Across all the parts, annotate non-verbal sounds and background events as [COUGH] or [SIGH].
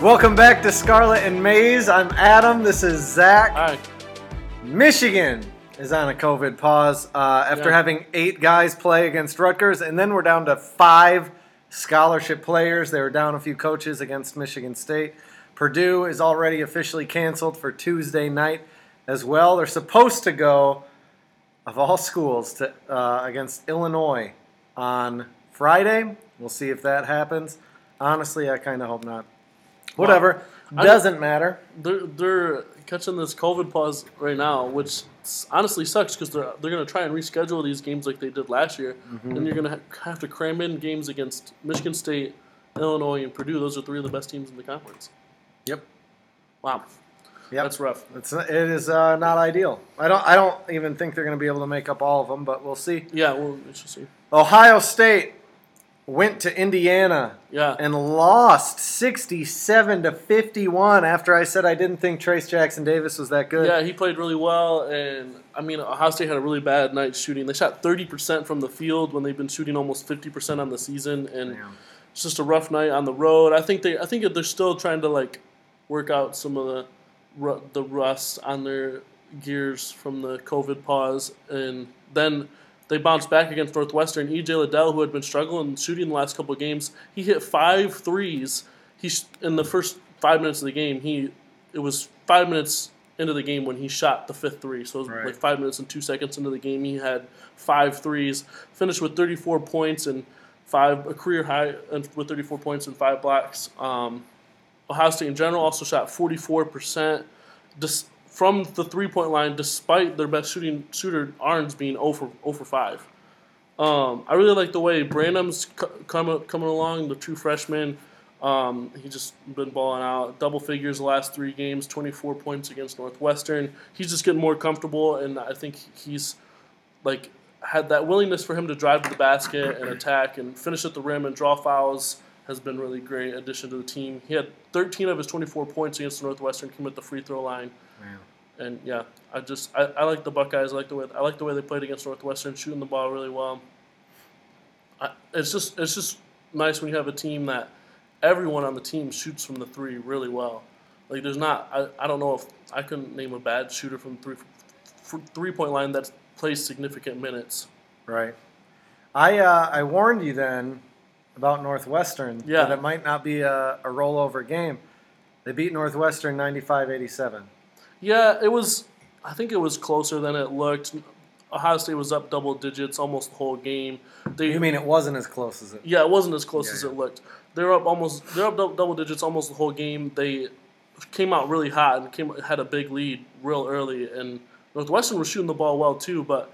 Welcome back to Scarlet and Maize. I'm Adam. This is Zach. Hi. Michigan is on a COVID pause uh, after Yeah. having eight guys play against Rutgers, and then we're down to five scholarship players. They were down a few coaches against Michigan State. Purdue is already officially canceled for Tuesday night as well. They're supposed to go, of all schools, to uh, against Illinois on Friday. We'll see if that happens. Honestly, I kind of hope not. Whatever. I- Doesn't matter. They're they're catching this COVID pause right now, which honestly sucks because they're they're gonna try and reschedule these games like they did last year, Mm-hmm. and you're gonna ha- have to cram in games against Michigan State, Illinois, and Purdue. Those are three of the best teams in the conference. Yep. Wow, Yep. that's rough. It's it is uh, not ideal. I don't I don't even think they're going to be able to make up all of them, but we'll see. Yeah, well, we should see. Ohio State went to Indiana Yeah, and lost 67 to 51 after I said I didn't think Trayce Jackson Davis was that good. yeah, he played really well, and I mean, Ohio State had a really bad night shooting. They shot thirty percent from the field when they've been shooting almost fifty percent on the season, and. Damn. it's just a rough night on the road. I think they I think they're still trying to like work out some of the the rust on their gears from the COVID pause, and then they bounced back against Northwestern. EJ Liddell, who had been struggling shooting the last couple of games, he hit five threes. He's in the first five minutes of the game. He it was five minutes into the game when he shot the fifth three. So it was Right. like five minutes and two seconds into the game, he had five threes. Finished with 34 points and five a career high and with 34 points and five blocks. Um, Ohio State in general also shot 44 percent from the three point line, despite their best shooting shooter Ahrens being 0 for 0 for five. Um, I really like the way Branham's coming coming along, the true freshman. Um, he just been balling out, double figures the last three games, 24 points against Northwestern. He's just getting more comfortable, and I think he's like had that willingness for him to drive to the basket and attack and finish at the rim and draw fouls has been really great addition to the team. He had 13 of his 24 points against the Northwestern came at the free throw line, Man. and yeah, I just I, I like the Buckeyes. I like the way I like the way they played against Northwestern, shooting the ball really well. I, it's just it's just nice when you have a team that everyone on the team shoots from the three really well. Like there's not I, I don't know if I couldn't name a bad shooter from three three point line that plays significant minutes. Right. I uh, I warned you then about Northwestern Yeah. that it might not be a, a rollover game. They beat Northwestern 95-87. Yeah, it was. I think it was closer than it looked. Ohio State was up double digits almost the whole game. They, You mean it wasn't as close as it? yeah, it wasn't as close Yeah, as yeah. it looked. They were up almost. They're up dou- double digits almost the whole game. They came out really hot and came had a big lead real early. And Northwestern was shooting the ball well too, but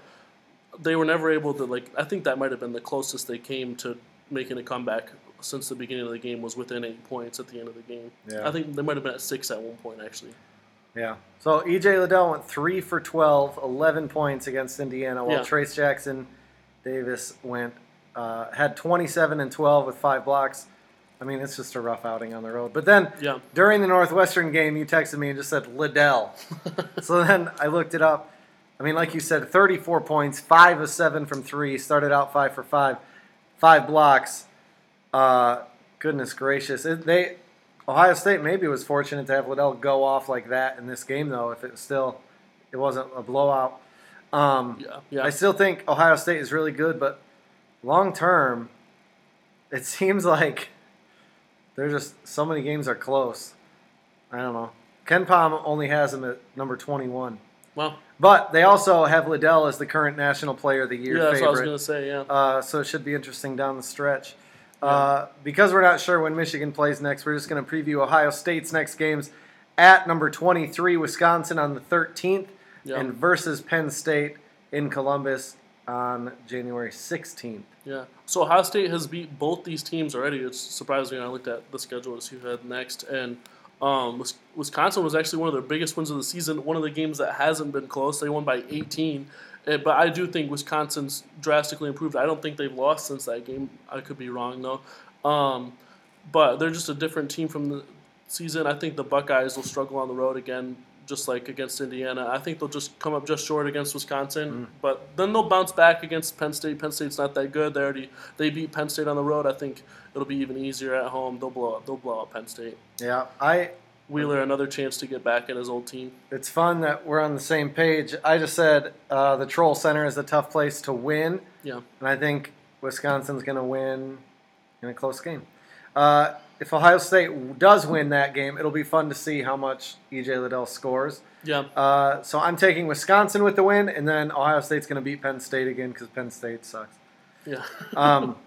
they were never able to like. I think that might have been the closest they came to making a comeback since the beginning of the game was within eight points at the end of the game. Yeah. I think they might have been at six at one point actually. Yeah. So EJ Liddell went 3 for 12, 11 points against Indiana, while Yeah. Trayce Jackson Davis went uh, had 27 and 12 with five blocks. I mean, it's just a rough outing on the road. But then Yeah. during the Northwestern game, you texted me and just said Liddell. [LAUGHS] so then I looked it up. I mean, like you said, 34 points, five of seven from three. Started out five for five, five blocks. Uh, goodness gracious, it, they Ohio State maybe was fortunate to have Liddell go off like that in this game, though. If it still it wasn't a blowout. Um, Yeah. Yeah. I still think Ohio State is really good, but long term, it [LAUGHS] seems like there's just so many games are close. I don't know. KenPom only has them at number 21. Well. But they also have Liddell as the current National Player of the Year Yeah, that's what I was gonna say. Yeah. Uh, so it should be interesting down the stretch. Uh, because we're not sure when Michigan plays next, we're just going to preview Ohio State's next games at number 23, Wisconsin on the 13th, Yeah. and versus Penn State in Columbus on January 16th. Yeah. So Ohio State has beat both these teams already. It's surprising. I looked at the schedule to see who had next, and um, Wisconsin was actually one of their biggest wins of the season. One of the games that hasn't been close. They won by 18. Uh, But I do think Wisconsin's drastically improved. I don't think they've lost since that game. I could be wrong though. Um, but they're just a different team from the season. I think the Buckeyes will struggle on the road again. just like against Indiana. I think they'll just come up just short against Wisconsin, Mm. but then they'll bounce back against Penn State. Penn State's not that good. They already they beat Penn State on the road. I think it'll be even easier at home. They'll blow up. they'll blow out Penn State. Yeah, I. Wheeler another chance to get back in his old team. It's fun that we're on the same page. I just said uh, the Kohl Center is a tough place to win, Yeah, and I think Wisconsin's going to win in a close game. Uh, if Ohio State does win that game, it'll be fun to see how much EJ Liddell scores. yeah, Uh, so I'm taking Wisconsin with the win, and then Ohio State's going to beat Penn State again because Penn State sucks. yeah, Um, [LAUGHS]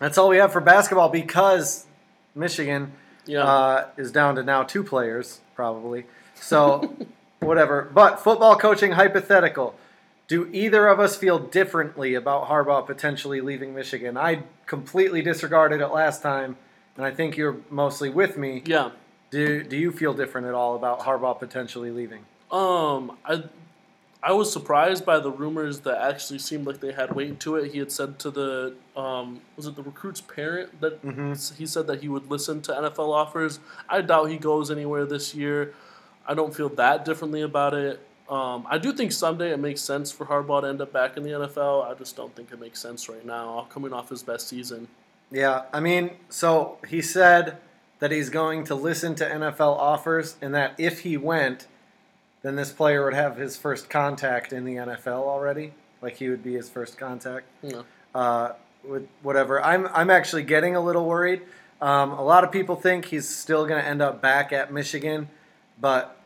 that's all we have for basketball because Michigan yeah. uh, is down to now two players, probably. So, [LAUGHS] whatever. But football coaching hypothetical. Do either of us feel differently about Harbaugh potentially leaving Michigan? I completely disregarded it last time, and I think you're mostly with me. yeah. Do, do you feel different at all about Harbaugh potentially leaving? Um, I I was surprised by the rumors that actually seemed like they had weight to it. He had said to the um, was it the recruit's parent that Mhm. he said that he would listen to NFL offers. I doubt he goes anywhere this year. I don't feel that differently about it. Um, I do think someday it makes sense for Harbaugh to end up back in the NFL. I just don't think it makes sense right now, coming off his best season. Yeah, I mean, so he said that he's going to listen to NFL offers, and that if he went, then this player would have his first contact in the NFL already. Like he would be his first contact. Know. Uh, with whatever. I'm I'm actually getting a little worried. Um, a lot of people think he's still going to end up back at Michigan, but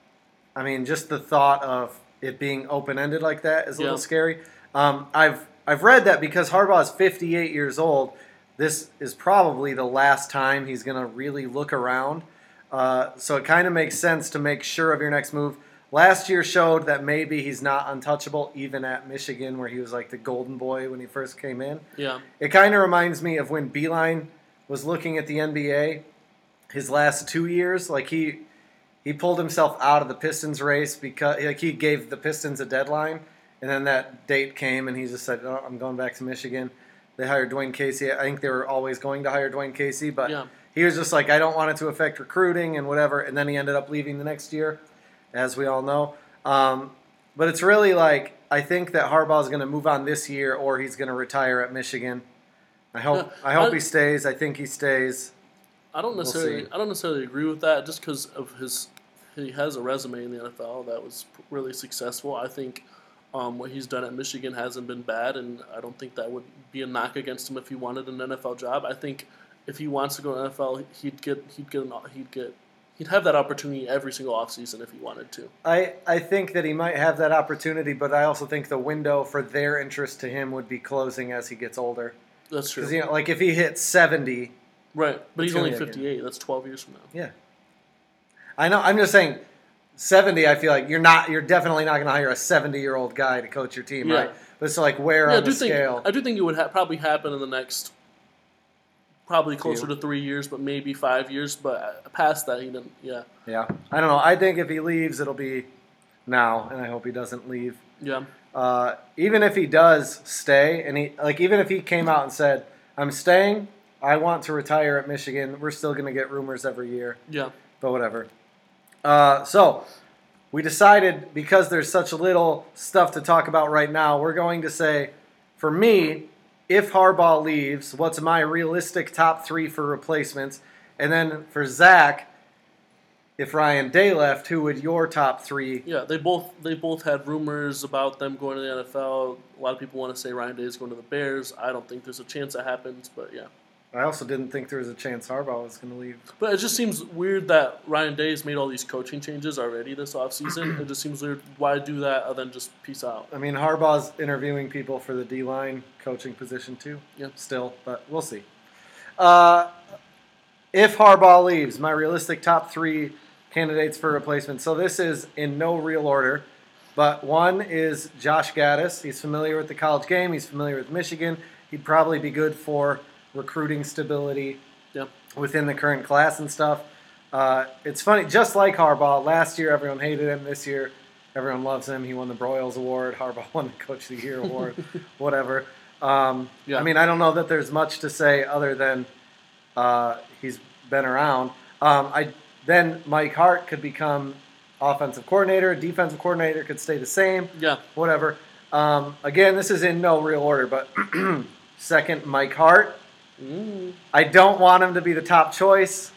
I mean, just the thought of it being open ended like that is a little scary. Um, I've I've read that because Harbaugh is 58 years old. This is probably the last time he's going to really look around. Uh, so it kind of makes sense to make sure of your next move. Last year showed that maybe he's not untouchable, even at Michigan, where he was like the golden boy when he first came in. Yeah, It kind of reminds me of when Beilein was looking at the NBA his last two years. Like he he pulled himself out of the Pistons race because like he gave the Pistons a deadline, and then that date came, and he just said, oh, "I'm going back to Michigan." They hired Dwane Casey. I think they were always going to hire Dwane Casey, but Yeah. he was just like, "I don't want it to affect recruiting and whatever." And then he ended up leaving the next year, as we all know. Um, but it's really like I think that Harbaugh is going to move on this year, or he's going to retire at Michigan. I hope. Yeah, I hope I- he stays. I think he stays. I don't We'll necessarily. I don't necessarily agree with that just because of his he has a resume in the NFL that was really successful. I think um, what he's done at Michigan hasn't been bad, and I don't think that would be a knock against him if he wanted an NFL job. I think if he wants to go to NFL, he'd get he'd get an, he'd get he'd have that opportunity every single offseason if he wanted to. I, I think that he might have that opportunity, but I also think the window for their interest to him would be closing as he gets older. That's true, you know, like if he hits seventy, right? But he's only gonna fifty eight. That's twelve years from now. yeah. I know. I'm just saying, seventy. I feel like you're not. You're definitely not going to hire a seventy-year-old guy to coach your team, Yeah. right? But it's like where Yeah, I on do the think scale? I do think it would ha- probably happen in the next, probably closer to three years, but maybe five years. But uh, past that, he didn't. Yeah, yeah. I don't know. I think if he leaves, it'll be now, and I hope he doesn't leave. yeah, uh, even if he does stay, and he like even if he came out and said, "I'm staying," I want to retire at Michigan. We're still going to get rumors every year, yeah, but whatever. Uh, so we decided because there's such little stuff to talk about right now, we're going to say, for me, if Harbaugh leaves, what's my realistic top three for replacements? And then for Zach, if Ryan Day left, who would your top three? yeah. They both they both had rumors about them going to the NFL. A lot of people want to say Ryan Day is going to the Bears. I don't think there's a chance that happens, but yeah. I also didn't think there was a chance Harbaugh was going to leave. But it just seems weird that Ryan Day has made all these coaching changes already this offseason. it just seems weird. Why do that other than just peace out? I mean, Harbaugh's interviewing people for the D line coaching position too. Yeah. Still, but we'll see. Uh, if Harbaugh leaves, my realistic top three candidates for replacement. So this is in no real order, but one is Josh Gattis. He's familiar with the college game. He's familiar with Michigan. He'd probably be good for recruiting stability Yeah, within the current class and stuff. Uh, it's funny, just like Harbaugh, last year everyone hated him. This year everyone loves him. He won the Broyles Award. [LAUGHS] Harbaugh won the Coach of the Year Award. [LAUGHS] whatever. Um, Yeah. I mean, I don't know that there's much to say other than uh, he's been around. Um, I then Mike Hart could become offensive coordinator, defensive coordinator could stay the same, Yeah. whatever. Um, again, this is in no real order, but [CLEARS THROAT] second, Mike Hart. Mm. I don't want him to be the top choice.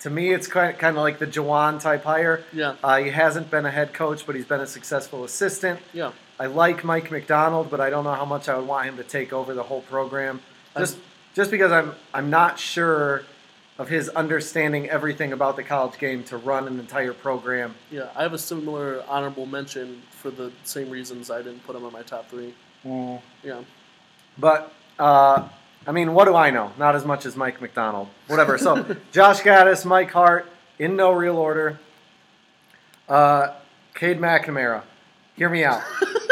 To me, it's kind kind of like the Juwan type hire. Yeah. Uh, he hasn't been a head coach, but he's been a successful assistant. Yeah. I like Mike Macdonald, but I don't know how much I would want him to take over the whole program. Just just because I'm I'm not sure of his understanding everything about the college game to run an entire program. Yeah. I have a similar honorable mention for the same reasons I didn't put him on my top three. Yeah. But uh, I mean, what do I know? Not as much as Mike Macdonald. Whatever. So [LAUGHS] Josh Gattis, Mike Hart, in no real order. Uh, Cade McNamara, hear me out.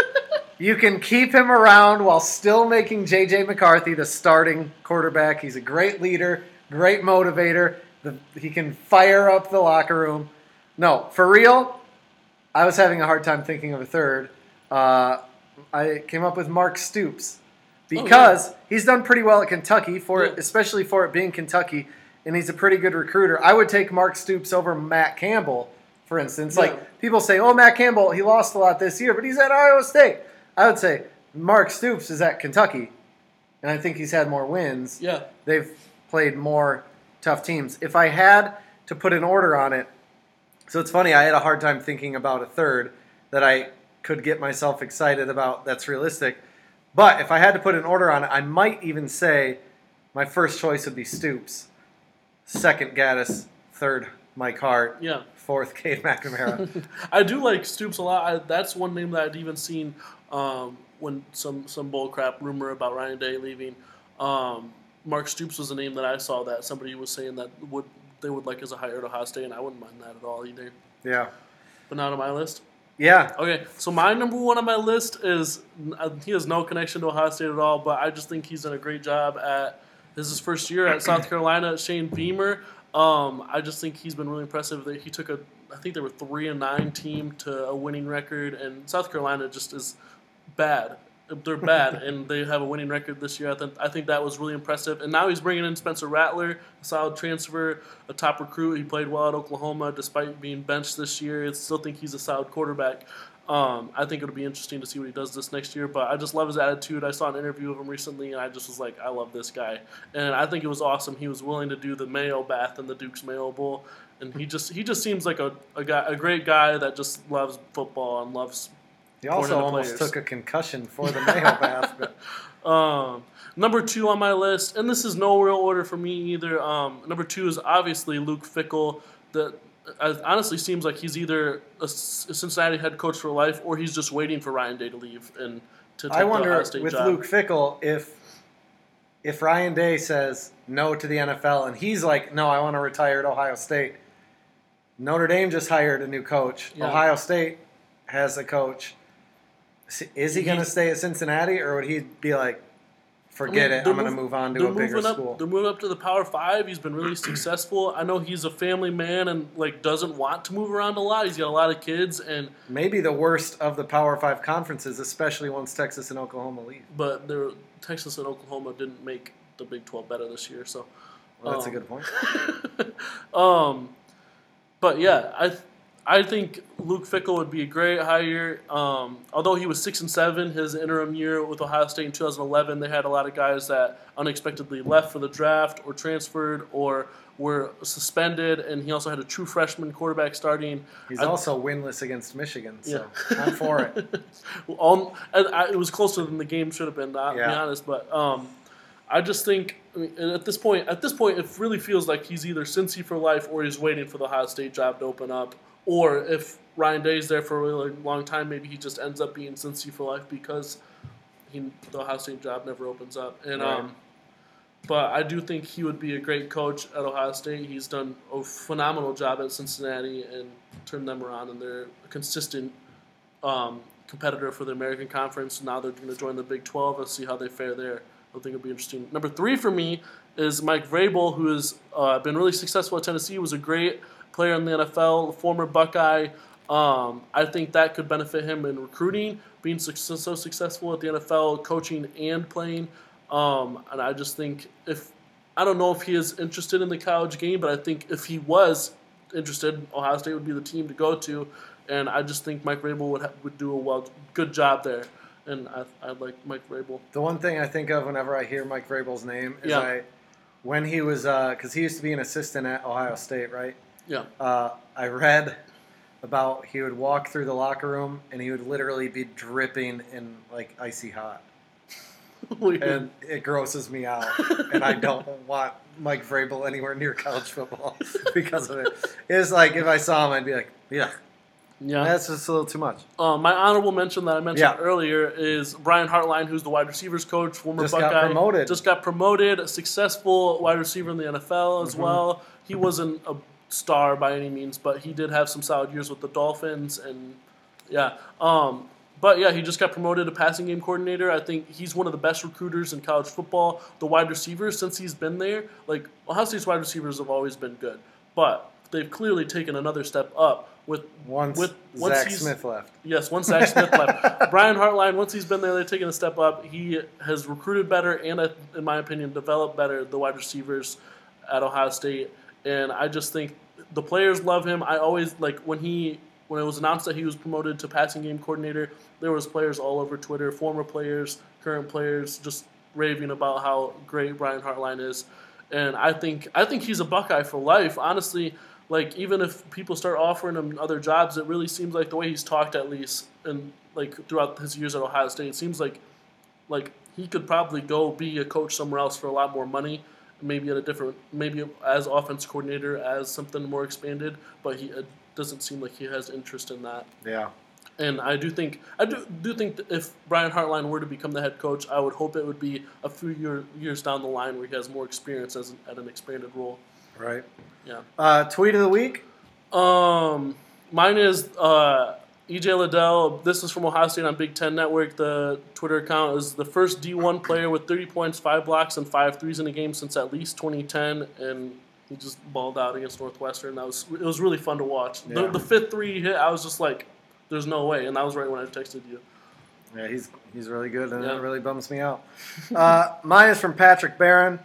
[LAUGHS] you can keep him around while still making JJ McCarthy the starting quarterback. He's a great leader, great motivator. The, he can fire up the locker room. No, for real, I was having a hard time thinking of a third. Uh, I came up with Mark Stoops Oh, because he's done pretty well at Kentucky for it, especially for it being Kentucky, and he's a pretty good recruiter. I would take Mark Stoops over Matt Campbell, for instance. Yeah. Like people say, "Oh, Matt Campbell, he lost a lot this year, but he's at Iowa State." I would say Mark Stoops is at Kentucky, and I think he's had more wins Yeah. they've played more tough teams. If I had to put an order on it, so it's funny, I had a hard time thinking about a third that I could get myself excited about that's realistic. But if I had to put an order on it, I might even say my first choice would be Stoops, second Gattis, third Mike Hart, Yeah. fourth Cade McNamara. [LAUGHS] I do like Stoops a lot. I, that's one name that I'd even seen um, when some some bull crap rumor about Ryan Day leaving. Um, Mark Stoops was a name that I saw that somebody was saying that would they would like as a hire at Ohio State, and I wouldn't mind that at all either. yeah. But not on my list. Yeah. Okay, so my number one on my list is uh, he has no connection to Ohio State at all, but I just think he's done a great job at this is his first year at South Carolina. Shane Beamer, um, I just think he's been really impressive. That he took a, I think they were three and nine team to a winning record, and South Carolina just is bad. They're bad, and they have a winning record this year. I think I think that was really impressive. And now he's bringing in Spencer Rattler, a solid transfer, a top recruit. He played well at Oklahoma despite being benched this year. I still think he's a solid quarterback. Um, I think it'll be interesting to see what he does this next year. But I just love his attitude. I saw an interview of him recently, and I just was like, I love this guy. And I think it was awesome. He was willing to do the Mayo Bath and the Duke's Mayo Bowl, and he just he just seems like a, a guy, a great guy that just loves football and loves He also almost players. took a concussion for the [LAUGHS] Mayo Bath. But [LAUGHS] Um, number two on my list, and this is no real order for me either. Um, number two is obviously Luke Fickell. That uh, honestly seems like he's either a Cincinnati head coach for life, or he's just waiting for Ryan Day to leave and to take I the wonder Ohio State with job. Luke Fickell if if Ryan Day says no to the NFL and he's like, no, I want to retire at Ohio State. Notre Dame just hired a new coach. Yeah. Ohio State has a coach. Is he going to stay at Cincinnati or would he be like, forget I mean, it, I'm going to move on to a bigger up, school? They're moving up to the Power Five. He's been really [CLEARS THROAT] successful. I know he's a family man and like doesn't want to move around a lot. He's got a lot of kids, and Maybe the worst of the Power Five conferences, especially once Texas and Oklahoma leave. but they're, Texas and Oklahoma didn't make the Big Twelve better this year, so. Well, that's um, a good point. [LAUGHS] Um, but yeah, I th- I think Luke Fickell would be a great hire. Um, although he was six and seven his interim year with Ohio State in 2011, they had a lot of guys that unexpectedly left for the draft or transferred or were suspended, and he also had a true freshman quarterback starting. He's I- also winless against Michigan, so Yeah. I'm for it. [LAUGHS] All, I, I, it was closer than the game should have been, to be Yeah. honest. But um, I just think I mean, and at this point, at this point, it really feels like he's either Cincy for life or he's waiting for the Ohio State job to open up. Or if Ryan Day is there for a really long time, maybe he just ends up being Cincy for life because he, the Ohio State job never opens up. And Right. um, but I do think he would be a great coach at Ohio State. He's done a phenomenal job at Cincinnati and turned them around, and they're a consistent um, competitor for the American Conference. Now they're going to join the Big 12 and see how they fare there. I think it'll be interesting. Number three for me is Mike Vrabel, who has uh, been really successful at Tennessee. Was a great player in the NFL, former Buckeye. Um, I think that could benefit him in recruiting, being so successful at the NFL, coaching and playing. Um, and I just think if I don't know if he is interested in the college game, but I think if he was interested, Ohio State would be the team to go to, and I just think Mike Vrabel would ha- would do a well good job there, and I I like Mike Vrabel. The one thing I think of whenever I hear Mike Vrabel's name is Yeah. I, when he was, because he used to be an assistant at Ohio State, right? Yeah, Uh, I read about he would walk through the locker room and he would literally be dripping in like icy hot, [LAUGHS] and it grosses me out, and I don't [LAUGHS] want Mike Vrabel anywhere near college football [LAUGHS] because of it. It's like if I saw him, I'd be like, yeah, yeah. that's just a little too much. Uh, my honorable mention that I mentioned Yeah. earlier is Brian Hartline, who's the wide receivers coach, former Just got Buckeye. promoted. Just got promoted, a successful wide receiver in the NFL as Mhm. well. He wasn't a star by any means, but he did have some solid years with the Dolphins, and yeah. Um, but yeah, he just got promoted to passing game coordinator. I think he's one of the best recruiters in college football. The wide receivers, since he's been there, like Ohio State's wide receivers have always been good, but they've clearly taken another step up with Once With- once Zach Smith left. Yes, once Zach Smith left. [LAUGHS] Brian Hartline, once he's been there, they've taken a step up. He has recruited better and, in my opinion, developed better the wide receivers at Ohio State. And I just think the players love him. I always like when he when it was announced that he was promoted to passing game coordinator. There was players all over Twitter, former players, current players, just raving about how great Brian Hartline is. And I think I think he's a Buckeye for life. Honestly, like even if people start offering him other jobs, it really seems like the way he's talked at least and like throughout his years at Ohio State, it seems like like he could probably go be a coach somewhere else for a lot more money, maybe at a different maybe as offense coordinator as something more expanded, but he it doesn't seem like he has interest in that. Yeah. And I do think I do do think that if Brian Hartline were to become the head coach, I would hope it would be a few year, years down the line where he has more experience as an, at an expanded role. Right. Yeah. Uh, tweet of the week. Um, mine is uh, EJ Liddell. This is from Ohio State on Big Ten Network. The Twitter account is the first D1 player with 30 points, five blocks, and five threes in a game since at least 2010, and he just balled out against Northwestern. That was it was really fun to watch. Yeah. The, the fifth three he hit, I was just like, "There's no way," and that was right when I texted you. Yeah, he's he's really good, and Yeah. it really bums me out. [LAUGHS] Uh, mine is from Patrick Barron.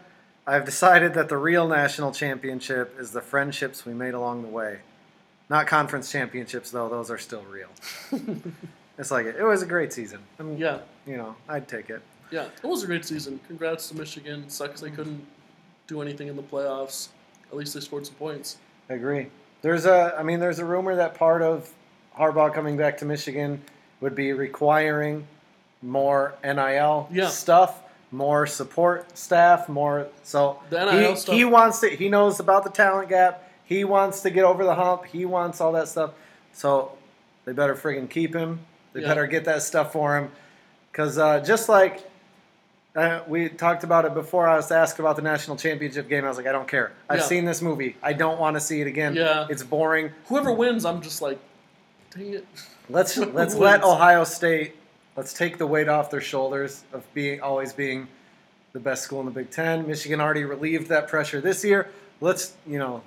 I've decided that the real national championship is the friendships we made along the way. Not conference championships, though; those are still real. [LAUGHS] it's like it, it was a great season. I mean, Yeah, you know, I'd take it. yeah, it was a great season. Congrats to Michigan. Sucks they mm-hmm. couldn't do anything in the playoffs. At least they scored some points. I agree. There's a, I mean, there's a rumor that part of Harbaugh coming back to Michigan would be requiring more NIL Yeah. stuff, more support staff, more. So The NIL he, stuff- he wants to. He knows about the talent gap. He wants to get over the hump. He wants all that stuff. So they better friggin' keep him. They Yeah. better get that stuff for him. Because uh, just like uh, we talked about it before, I was asked about the national championship game. I was like, I don't care. I've Yeah. seen this movie. I don't want to see it again. Yeah. It's boring. Whoever wins, I'm just like, dang it. [LAUGHS] Let's [LAUGHS] let's let? Ohio State. Let's take the weight off their shoulders of being always being the best school in the Big Ten. Michigan already relieved that pressure this year. Let's you know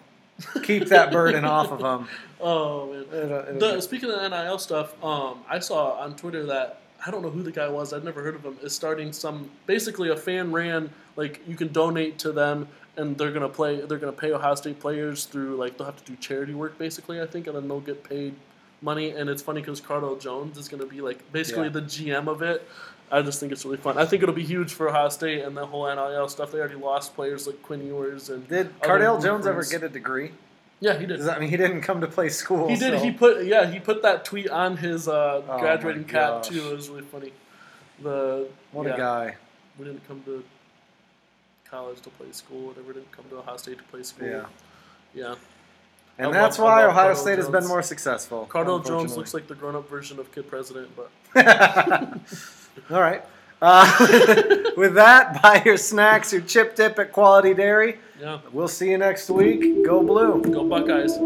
keep that burden off of them. [LAUGHS] Oh man. It'll- it'll The, be- speaking of NIL stuff, um, I saw on Twitter that I don't know who the guy was. I'd never heard of him. Is starting some basically a fan ran like you can donate to them and they're gonna play. They're gonna pay Ohio State players through like they'll have to do charity work basically. I think and then they'll get paid money. And it's funny because Cardale Jones is gonna be like basically Yeah. the GM of it. I just think it's really fun. I think it'll be huge for Ohio State and the whole NIL stuff. They already lost players like Quinn Ewers and Did Cardale Jones ever get a degree? Yeah, he did. Does that mean he didn't come to play school? He did. so- He put yeah. He put that tweet on his uh, Oh graduating cap too. It was really funny. The What yeah, a guy! We didn't come to college to play school. Whatever. Didn't come to Ohio State to play school. Yeah, Yeah. and I that's love- why Ohio Cardale State has been more successful. Cardale Jones looks like the grown-up version of Kid President, but [LAUGHS] [LAUGHS] All right. Uh, [LAUGHS] with that, buy your snacks, your chip dip at Quality Dairy. yeah. We'll see you next week. Go blue. Go Buckeyes.